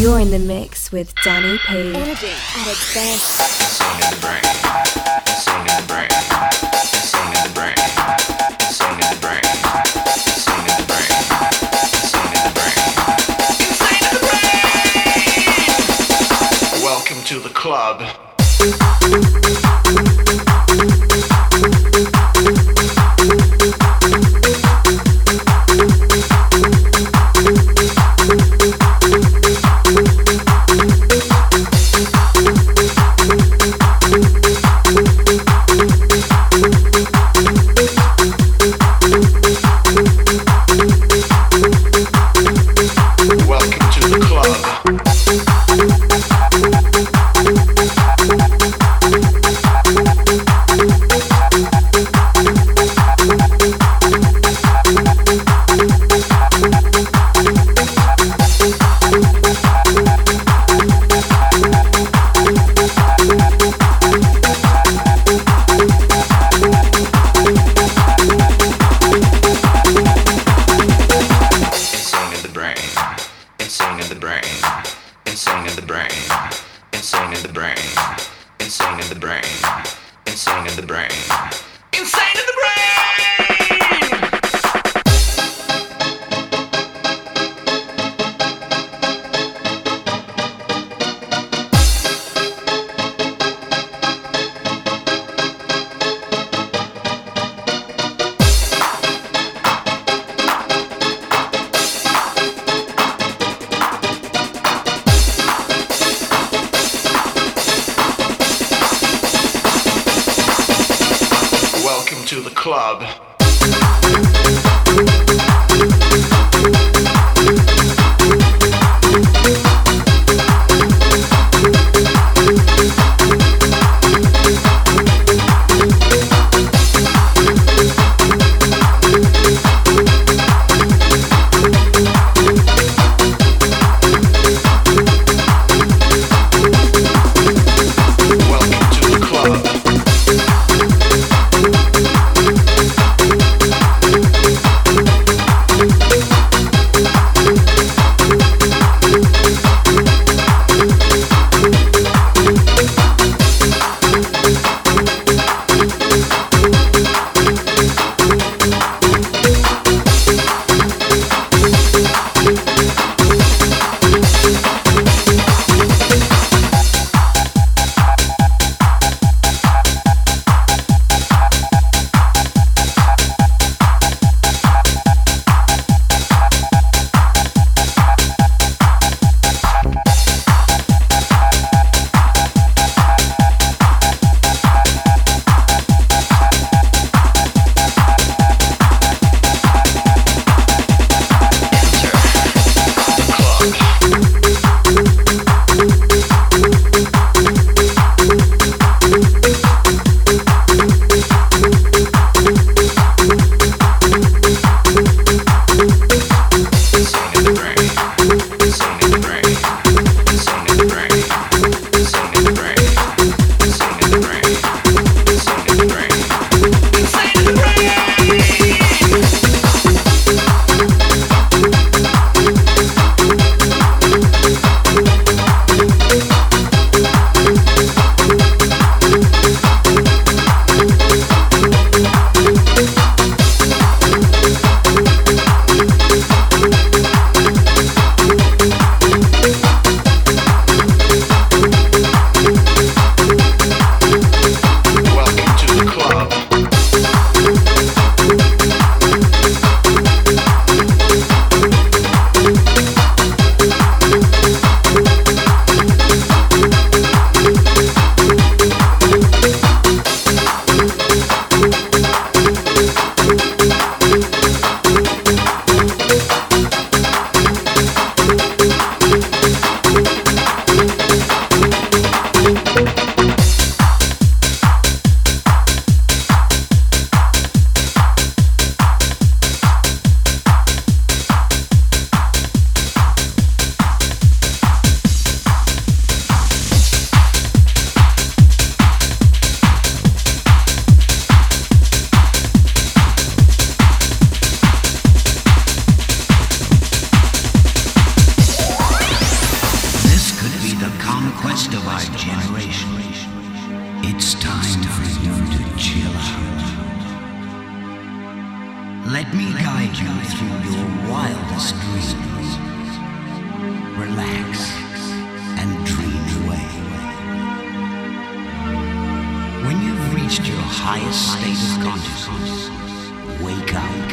You're in the mix with Danny P. Energy at its best. Welcome to the club. Let me guide you through your wildest dreams. Relax and dream away. When you've reached your highest state of consciousness, wake up.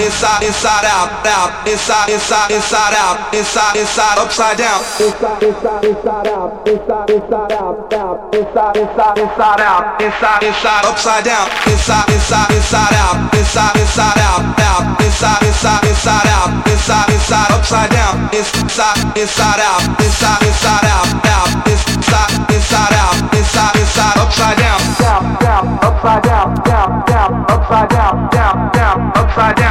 Inside inside, inside out, out, inside, inside, inside out, inside, inside, upside down. Inside, inside, inside out, inside, inside out, out, inside, inside, inside out, inside, inside, upside down. Inside, inside, inside out, inside, inside out, out, inside, inside, inside out, inside, inside, upside down. Inside, inside out, inside, inside out, out, inside, inside out, inside, inside, upside down. Down, down, upside down, down, down, upside down, down, down, upside down, down,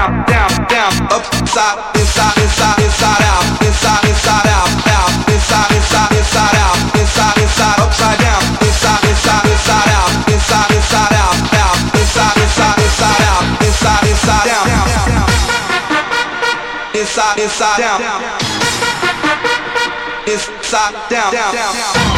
inside, inside, down, inside, down, down.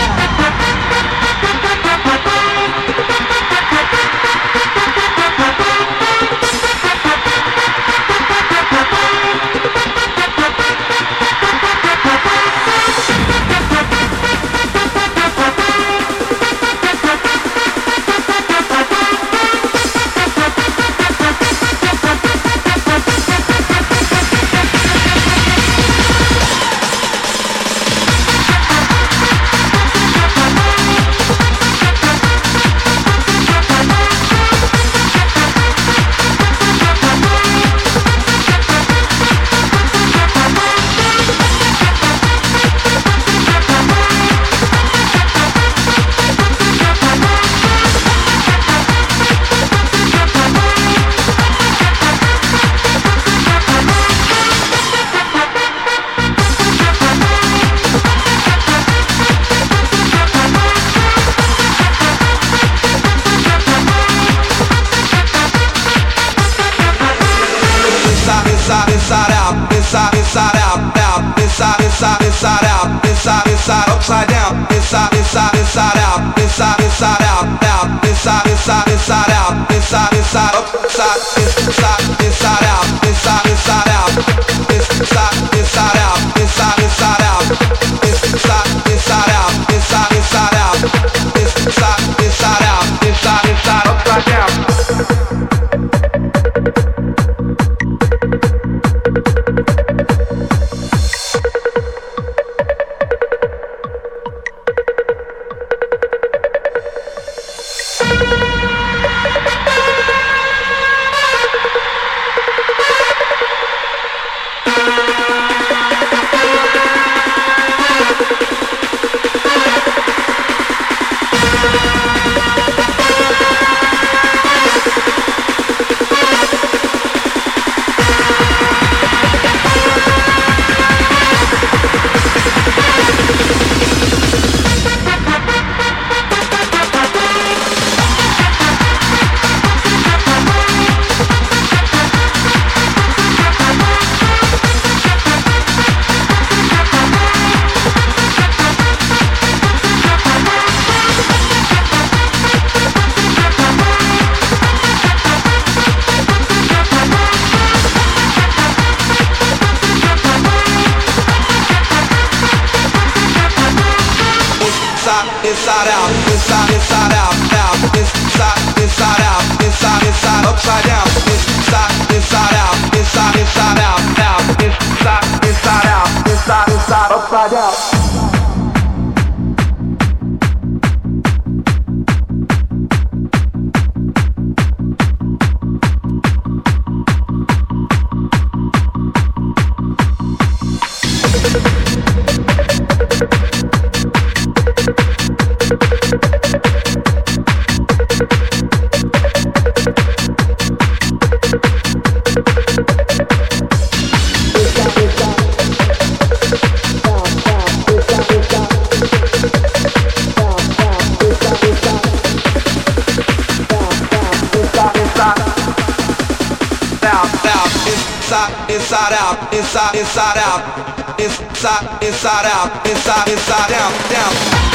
Inside, inside, inside out, inside, inside, upside down, inside, inside, inside out, inside, inside out, out, inside, inside, inside out, inside, inside, upside, inside, inside out, inside, inside out, inside, inside out, inside, inside out, inside, inside out, inside, inside out, inside, inside, inside out, inside, inside out, inside, inside out, inside, inside out, down.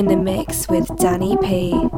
in the mix with Danny P.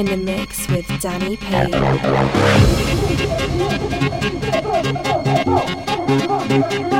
In the mix with Danny Payne.